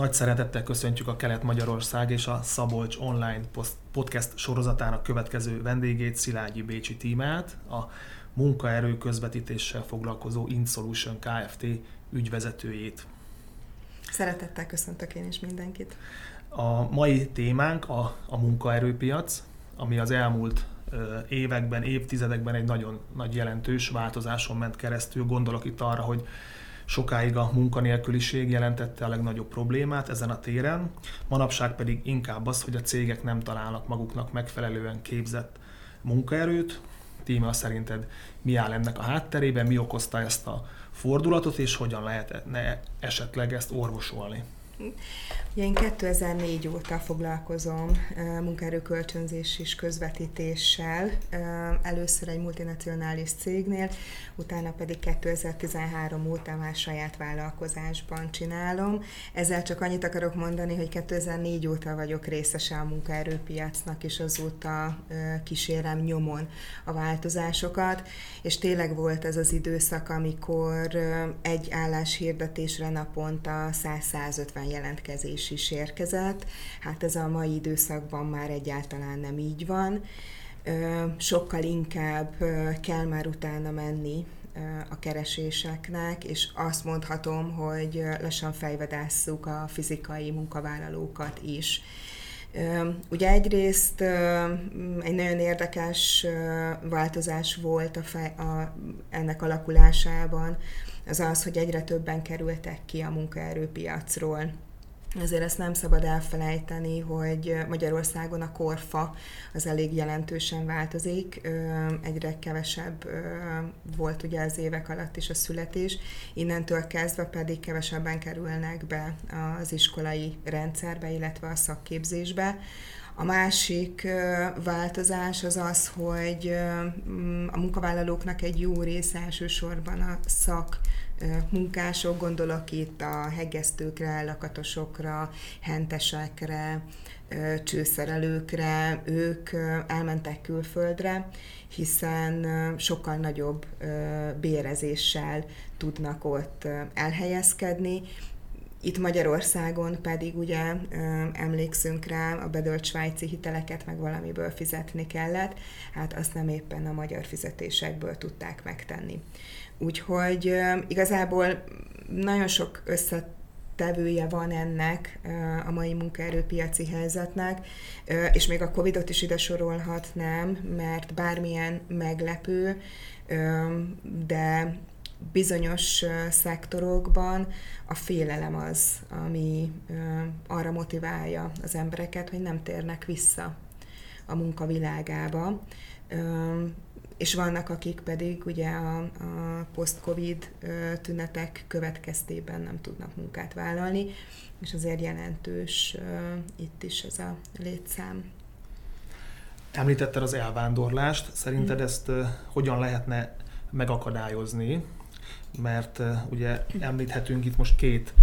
Nagy szeretettel köszöntjük a Kelet-Magyarország és a Szabolcs Online podcast sorozatának következő vendégét, Szilágyi Bécsi tímát, a munkaerő közvetítéssel foglalkozó InSolution Kft. ügyvezetőjét. Szeretettel köszöntök én is mindenkit. A mai témánk a, a munkaerőpiac, ami az elmúlt években, évtizedekben egy nagyon nagy jelentős változáson ment keresztül. Gondolok itt arra, hogy sokáig a munkanélküliség jelentette a legnagyobb problémát ezen a téren, manapság pedig inkább az, hogy a cégek nem találnak maguknak megfelelően képzett munkaerőt. Tíme szerinted mi áll ennek a hátterében, mi okozta ezt a fordulatot, és hogyan lehetne esetleg ezt orvosolni? Ugye én 2004 óta foglalkozom munkaerőkölcsönzés és közvetítéssel, először egy multinacionális cégnél, utána pedig 2013 óta már saját vállalkozásban csinálom. Ezzel csak annyit akarok mondani, hogy 2004 óta vagyok részese a munkaerőpiacnak, és azóta kísérem nyomon a változásokat, és tényleg volt ez az időszak, amikor egy álláshirdetésre naponta 100-150 jelentkezés is érkezett. Hát ez a mai időszakban már egyáltalán nem így van. Sokkal inkább kell már utána menni a kereséseknek, és azt mondhatom, hogy lassan fejvedásszuk a fizikai munkavállalókat is. Ugye egyrészt egy nagyon érdekes változás volt a fej, a, ennek alakulásában, az az, hogy egyre többen kerültek ki a munkaerőpiacról ezért ezt nem szabad elfelejteni, hogy Magyarországon a korfa az elég jelentősen változik, egyre kevesebb volt ugye az évek alatt is a születés, innentől kezdve pedig kevesebben kerülnek be az iskolai rendszerbe, illetve a szakképzésbe. A másik változás az az, hogy a munkavállalóknak egy jó része elsősorban a szak munkások, gondolok itt a hegesztőkre, lakatosokra, hentesekre, csőszerelőkre, ők elmentek külföldre, hiszen sokkal nagyobb bérezéssel tudnak ott elhelyezkedni, itt Magyarországon pedig ugye emlékszünk rá, a bedölt svájci hiteleket meg valamiből fizetni kellett, hát azt nem éppen a magyar fizetésekből tudták megtenni. Úgyhogy igazából nagyon sok összetevője van ennek a mai munkaerőpiaci helyzetnek, és még a Covid-ot is ide sorolhatnám, mert bármilyen meglepő, de bizonyos szektorokban a félelem az, ami arra motiválja az embereket, hogy nem térnek vissza a munkavilágába és vannak, akik pedig ugye a, a post-covid tünetek következtében nem tudnak munkát vállalni, és azért jelentős itt is ez a létszám. Említetted az elvándorlást, szerinted mm. ezt hogyan lehetne megakadályozni? Mert ugye említhetünk itt most két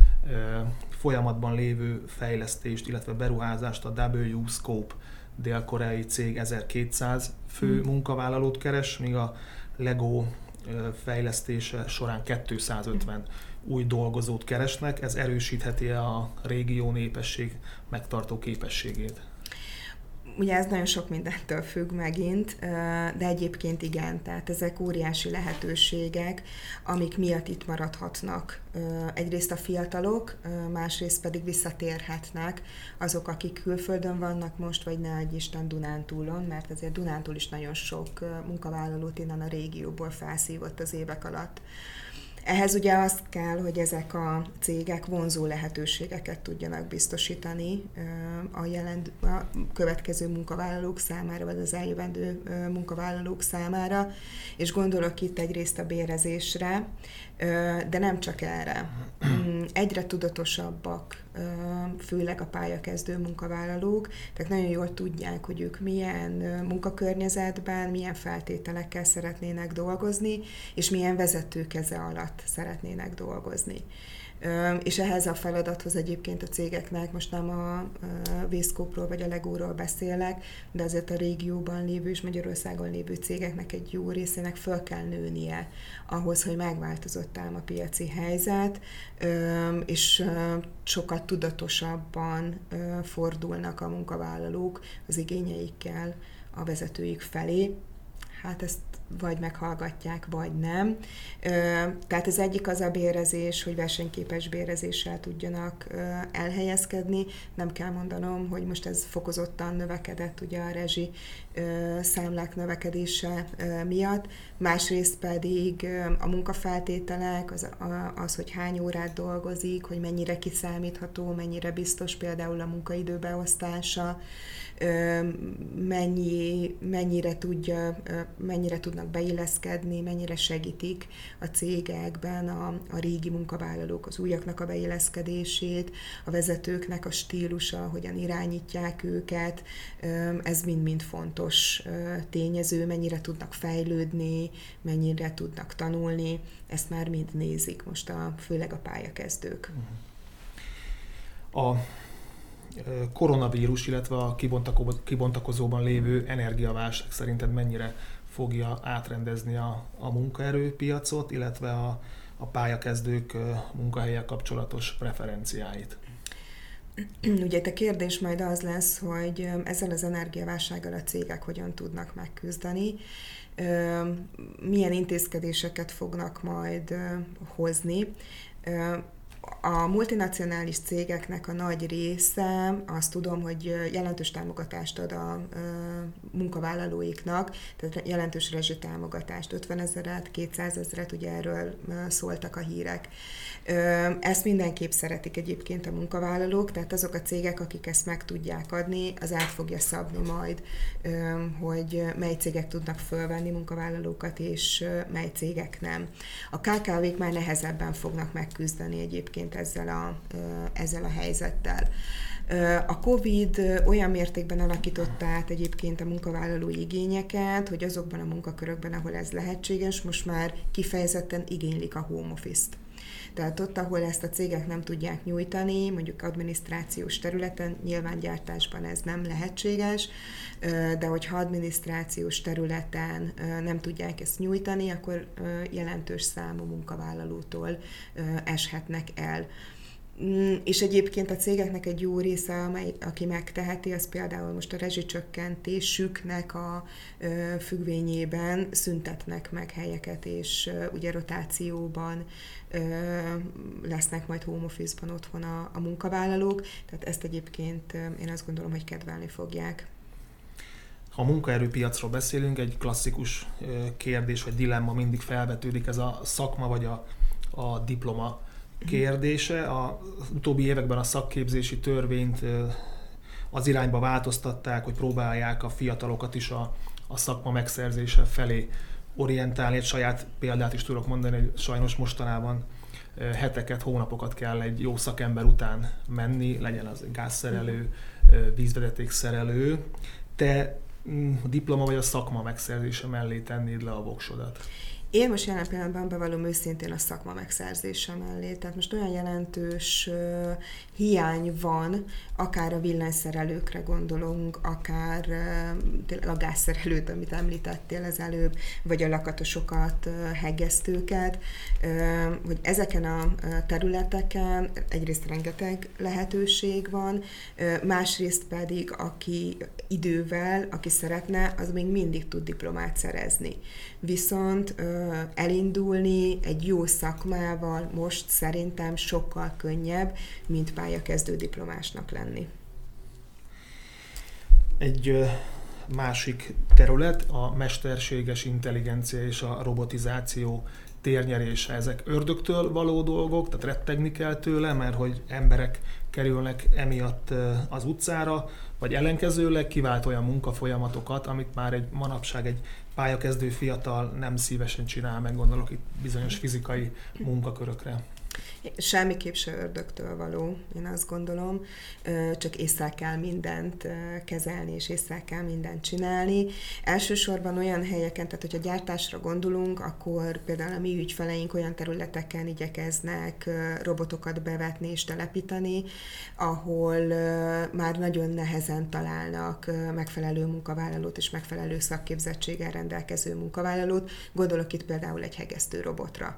folyamatban lévő fejlesztést, illetve beruházást, a W Scope dél-koreai cég 1200 fő hmm. munkavállalót keres, míg a Lego fejlesztése során 250 új dolgozót keresnek. Ez erősítheti a régió népesség megtartó képességét ugye ez nagyon sok mindentől függ megint, de egyébként igen, tehát ezek óriási lehetőségek, amik miatt itt maradhatnak. Egyrészt a fiatalok, másrészt pedig visszatérhetnek azok, akik külföldön vannak most, vagy ne egy Isten Dunántúlon, mert azért Dunántúl is nagyon sok munkavállalót innen a régióból felszívott az évek alatt. Ehhez ugye azt kell, hogy ezek a cégek vonzó lehetőségeket tudjanak biztosítani a, jelent, a következő munkavállalók számára, vagy az eljövendő munkavállalók számára, és gondolok itt egyrészt a bérezésre, de nem csak erre. Egyre tudatosabbak, főleg a pályakezdő munkavállalók, tehát nagyon jól tudják, hogy ők milyen munkakörnyezetben, milyen feltételekkel szeretnének dolgozni, és milyen vezetőkeze alatt szeretnének dolgozni. És ehhez a feladathoz egyébként a cégeknek, most nem a Vészkópról vagy a Legóról beszélek, de azért a régióban lévő és Magyarországon lévő cégeknek egy jó részének föl kell nőnie ahhoz, hogy megváltozott ám a piaci helyzet, és sokat tudatosabban fordulnak a munkavállalók az igényeikkel a vezetőik felé. Hát ezt vagy meghallgatják, vagy nem. Tehát az egyik az a bérezés, hogy versenyképes bérezéssel tudjanak elhelyezkedni. Nem kell mondanom, hogy most ez fokozottan növekedett ugye a rezsi számlák növekedése miatt. Másrészt pedig a munkafeltételek, az, az, hogy hány órát dolgozik, hogy mennyire kiszámítható, mennyire biztos például a munkaidő beosztása, mennyi, mennyire, tudja, mennyire tudnak beilleszkedni, mennyire segítik a cégekben a, a régi munkavállalók az újaknak a beilleszkedését, a vezetőknek a stílusa, hogyan irányítják őket, ez mind-mind fontos tényező, mennyire tudnak fejlődni, mennyire tudnak tanulni, ezt már mind nézik most a, főleg a pályakezdők. A koronavírus, illetve a kibontakozóban lévő energiaválság szerinted mennyire fogja átrendezni a, a munkaerőpiacot, illetve a, a pályakezdők munkahelyek kapcsolatos preferenciáit? Ugye a kérdés majd az lesz, hogy ezzel az energiaválsággal a cégek hogyan tudnak megküzdeni, milyen intézkedéseket fognak majd hozni a multinacionális cégeknek a nagy része, azt tudom, hogy jelentős támogatást ad a munkavállalóiknak, tehát jelentős rezsitámogatást, 50 ezeret, 200 ezeret, ugye erről szóltak a hírek. Ezt mindenképp szeretik egyébként a munkavállalók, tehát azok a cégek, akik ezt meg tudják adni, az át fogja szabni majd, hogy mely cégek tudnak fölvenni munkavállalókat, és mely cégek nem. A KKV-k már nehezebben fognak megküzdeni egyébként ezzel a, ezzel a helyzettel. A COVID olyan mértékben alakította át egyébként a munkavállalói igényeket, hogy azokban a munkakörökben, ahol ez lehetséges, most már kifejezetten igénylik a home office-t. Tehát ott, ahol ezt a cégek nem tudják nyújtani, mondjuk adminisztrációs területen, nyilván gyártásban ez nem lehetséges, de hogyha adminisztrációs területen nem tudják ezt nyújtani, akkor jelentős számú munkavállalótól eshetnek el. Mm, és egyébként a cégeknek egy jó része, amely, aki megteheti, az például most a rezsicsökkentésüknek a ö, függvényében szüntetnek meg helyeket, és ö, ugye rotációban ö, lesznek majd home office-ban otthon a, a munkavállalók, tehát ezt egyébként én azt gondolom, hogy kedvelni fogják. Ha a munkaerőpiacról beszélünk, egy klasszikus kérdés vagy dilemma mindig felvetődik, ez a szakma vagy a, a diploma kérdése. Az utóbbi években a szakképzési törvényt az irányba változtatták, hogy próbálják a fiatalokat is a, a szakma megszerzése felé orientálni. Egy saját példát is tudok mondani, hogy sajnos mostanában heteket, hónapokat kell egy jó szakember után menni, legyen az gázszerelő, vízvezetékszerelő. Te mm, a diploma vagy a szakma megszerzése mellé tennéd le a voksodat? Én most jelen pillanatban bevallom őszintén a szakma megszerzése mellé. Tehát most olyan jelentős uh, hiány van, akár a villanyszerelőkre gondolunk, akár uh, a gázszerelőt, amit említettél az előbb, vagy a lakatosokat, uh, heggesztőket, uh, hogy ezeken a területeken egyrészt rengeteg lehetőség van, másrészt pedig aki idővel, aki szeretne, az még mindig tud diplomát szerezni. Viszont elindulni egy jó szakmával most szerintem sokkal könnyebb, mint pályakezdő diplomásnak lenni. Egy másik terület a mesterséges intelligencia és a robotizáció térnyerése. Ezek ördögtől való dolgok, tehát rettegni kell tőle, mert hogy emberek kerülnek emiatt az utcára, vagy ellenkezőleg kivált olyan munkafolyamatokat, amit már egy manapság egy pályakezdő fiatal nem szívesen csinál, meg gondolok itt bizonyos fizikai munkakörökre. Semmiképp se ördögtől való, én azt gondolom, csak észre kell mindent kezelni, és észre kell mindent csinálni. Elsősorban olyan helyeken, tehát hogyha gyártásra gondolunk, akkor például a mi ügyfeleink olyan területeken igyekeznek robotokat bevetni és telepíteni, ahol már nagyon nehezen találnak megfelelő munkavállalót és megfelelő szakképzettséggel rendelkező munkavállalót. Gondolok itt például egy hegesztő robotra.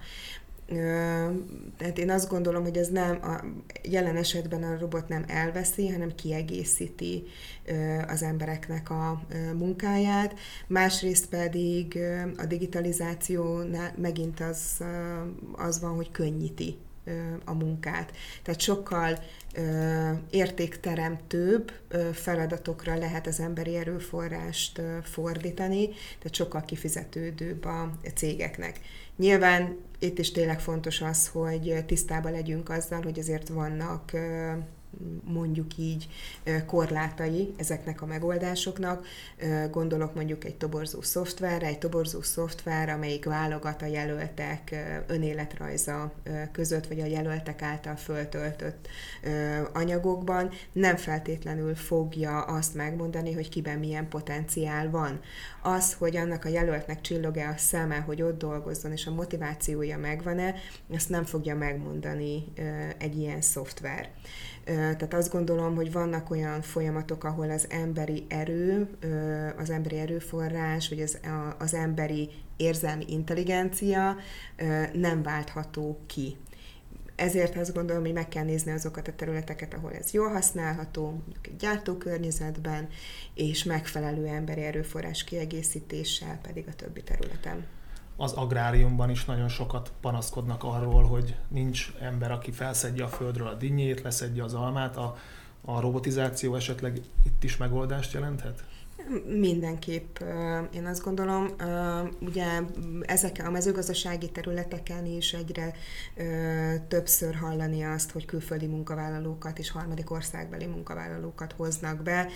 Tehát én azt gondolom, hogy ez nem a jelen esetben a robot nem elveszi, hanem kiegészíti az embereknek a munkáját. Másrészt pedig a digitalizáció megint az, az van, hogy könnyíti a munkát. Tehát sokkal értékteremtőbb feladatokra lehet az emberi erőforrást fordítani, tehát sokkal kifizetődőbb a cégeknek. Nyilván itt is tényleg fontos az, hogy tisztában legyünk azzal, hogy azért vannak mondjuk így korlátai ezeknek a megoldásoknak. Gondolok mondjuk egy toborzó szoftverre, egy toborzó szoftver, amelyik válogat a jelöltek önéletrajza között, vagy a jelöltek által föltöltött anyagokban, nem feltétlenül fogja azt megmondani, hogy kiben milyen potenciál van. Az, hogy annak a jelöltnek csillog-e a szeme, hogy ott dolgozzon, és a motivációja megvan-e, ezt nem fogja megmondani egy ilyen szoftver. Tehát azt gondolom, hogy vannak olyan folyamatok, ahol az emberi erő, az emberi erőforrás, vagy az, az emberi érzelmi intelligencia nem váltható ki. Ezért azt gondolom, hogy meg kell nézni azokat a területeket, ahol ez jól használható, mondjuk egy gyártókörnyezetben, és megfelelő emberi erőforrás kiegészítéssel pedig a többi területen az agráriumban is nagyon sokat panaszkodnak arról, hogy nincs ember, aki felszedje a földről a dinnyét, leszedje az almát. A, a robotizáció esetleg itt is megoldást jelenthet? Mindenképp, én azt gondolom, ugye ezek a mezőgazdasági területeken is egyre többször hallani azt, hogy külföldi munkavállalókat és harmadik országbeli munkavállalókat hoznak be.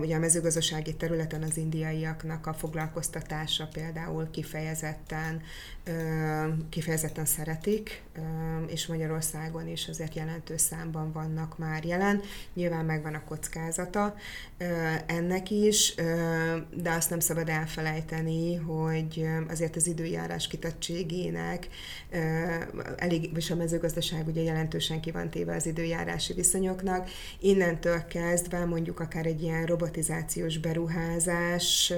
Ugye a mezőgazdasági területen az indiaiaknak a foglalkoztatása például kifejezetten kifejezetten szeretik, és Magyarországon is azért jelentős számban vannak már jelen. Nyilván megvan a kockázata ennek is, de azt nem szabad elfelejteni, hogy azért az időjárás kitettségének elég, és a mezőgazdaság ugye jelentősen ki van téve az időjárási viszonyoknak. Innentől kezdve mondjuk akár egy ilyen robotizációs beruházás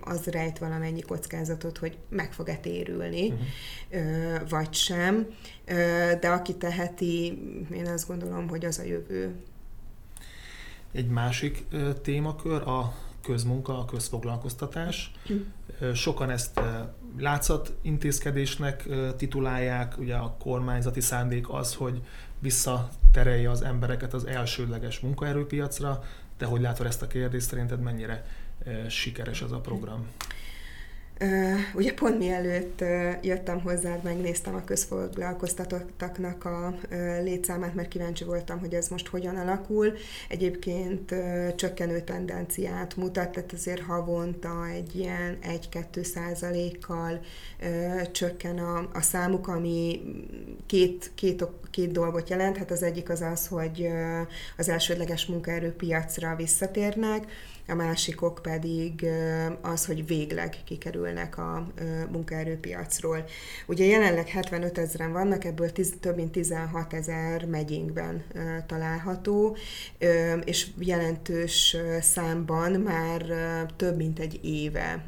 az rejt valamennyi kockázatot, hogy meg fog-e térülni, uh-huh. vagy sem. De aki teheti, én azt gondolom, hogy az a jövő. Egy másik témakör a közmunka, a közfoglalkoztatás. Sokan ezt látszat intézkedésnek titulálják, ugye a kormányzati szándék az, hogy visszaterelje az embereket az elsődleges munkaerőpiacra, de hogy látod ezt a kérdést, szerinted mennyire sikeres ez a program? Ugye pont mielőtt jöttem hozzád, megnéztem a közfoglalkoztatottaknak a létszámát, mert kíváncsi voltam, hogy ez most hogyan alakul. Egyébként csökkenő tendenciát mutat, tehát azért havonta egy ilyen 1-2 százalékkal csökken a, a számuk, ami két, két, két dolgot jelent. Hát az egyik az az, hogy az elsődleges munkaerőpiacra visszatérnek, a másikok pedig az, hogy végleg kikerülnek a munkaerőpiacról. Ugye jelenleg 75 ezeren vannak, ebből tiz, több mint 16 ezer megyénkben található, és jelentős számban már több mint egy éve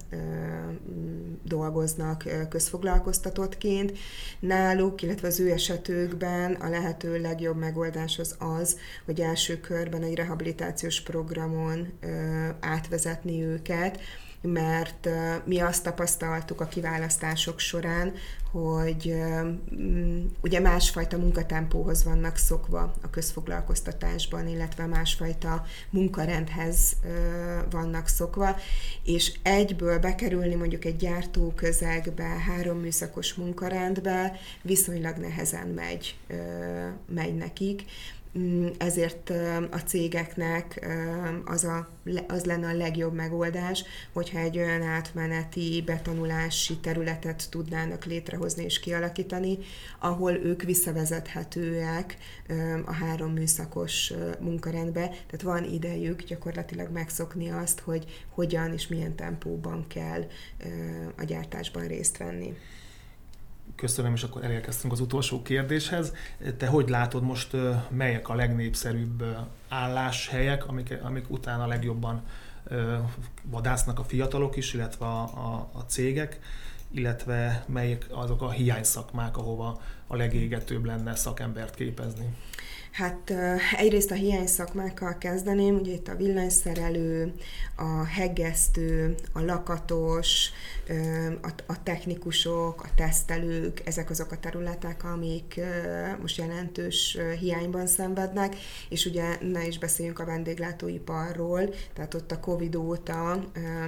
dolgoznak közfoglalkoztatottként. Náluk, illetve az ő esetükben a lehető legjobb megoldás az az, hogy első körben egy rehabilitációs programon átvezetni őket, mert mi azt tapasztaltuk a kiválasztások során, hogy mm, ugye másfajta munkatempóhoz vannak szokva a közfoglalkoztatásban, illetve másfajta munkarendhez vannak szokva, és egyből bekerülni mondjuk egy gyártó közegbe, három műszakos munkarendbe viszonylag nehezen megy, megy nekik ezért a cégeknek az, a, az lenne a legjobb megoldás, hogyha egy olyan átmeneti betanulási területet tudnának létrehozni, létrehozni és kialakítani, ahol ők visszavezethetőek a három műszakos munkarendbe, tehát van idejük gyakorlatilag megszokni azt, hogy hogyan és milyen tempóban kell a gyártásban részt venni. Köszönöm, és akkor elérkeztünk az utolsó kérdéshez. Te hogy látod most, melyek a legnépszerűbb álláshelyek, amik, amik utána legjobban vadásznak a fiatalok is, illetve a, a, a cégek, illetve melyek azok a hiányszakmák, ahova a legégetőbb lenne szakembert képezni? Hát egyrészt a hiány szakmákkal kezdeném, ugye itt a villanyszerelő, a heggesztő, a lakatos, a, technikusok, a tesztelők, ezek azok a területek, amik most jelentős hiányban szenvednek, és ugye ne is beszéljünk a vendéglátóiparról, tehát ott a Covid óta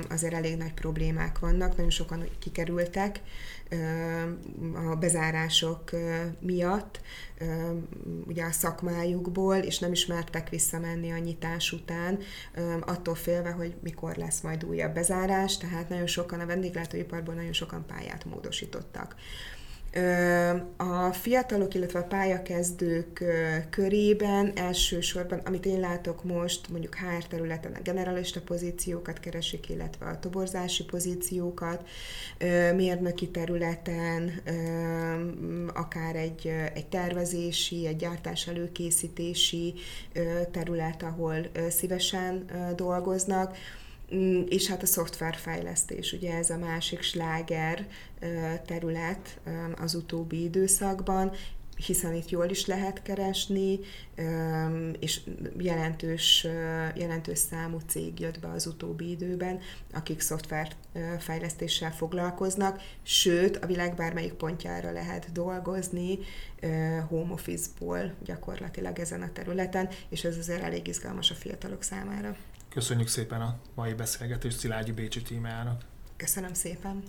azért elég nagy problémák vannak, nagyon sokan kikerültek a bezárások miatt, ugye a szakmájukból, és nem ismertek visszamenni a nyitás után, attól félve, hogy mikor lesz majd újabb bezárás, tehát nagyon sokan a vendéglátóiparból nagyon sokan pályát módosítottak. A fiatalok, illetve a pályakezdők körében elsősorban, amit én látok most, mondjuk HR területen a generalista pozíciókat keresik, illetve a toborzási pozíciókat, mérnöki területen, akár egy, egy tervezési, egy gyártás előkészítési terület, ahol szívesen dolgoznak, és hát a szoftverfejlesztés, ugye ez a másik sláger terület az utóbbi időszakban, hiszen itt jól is lehet keresni, és jelentős, jelentős számú cég jött be az utóbbi időben, akik szoftverfejlesztéssel foglalkoznak, sőt, a világ bármelyik pontjára lehet dolgozni home office-ból gyakorlatilag ezen a területen, és ez azért elég izgalmas a fiatalok számára. Köszönjük szépen a mai beszélgetést Szilágyi Bécsi tímájának. Köszönöm szépen.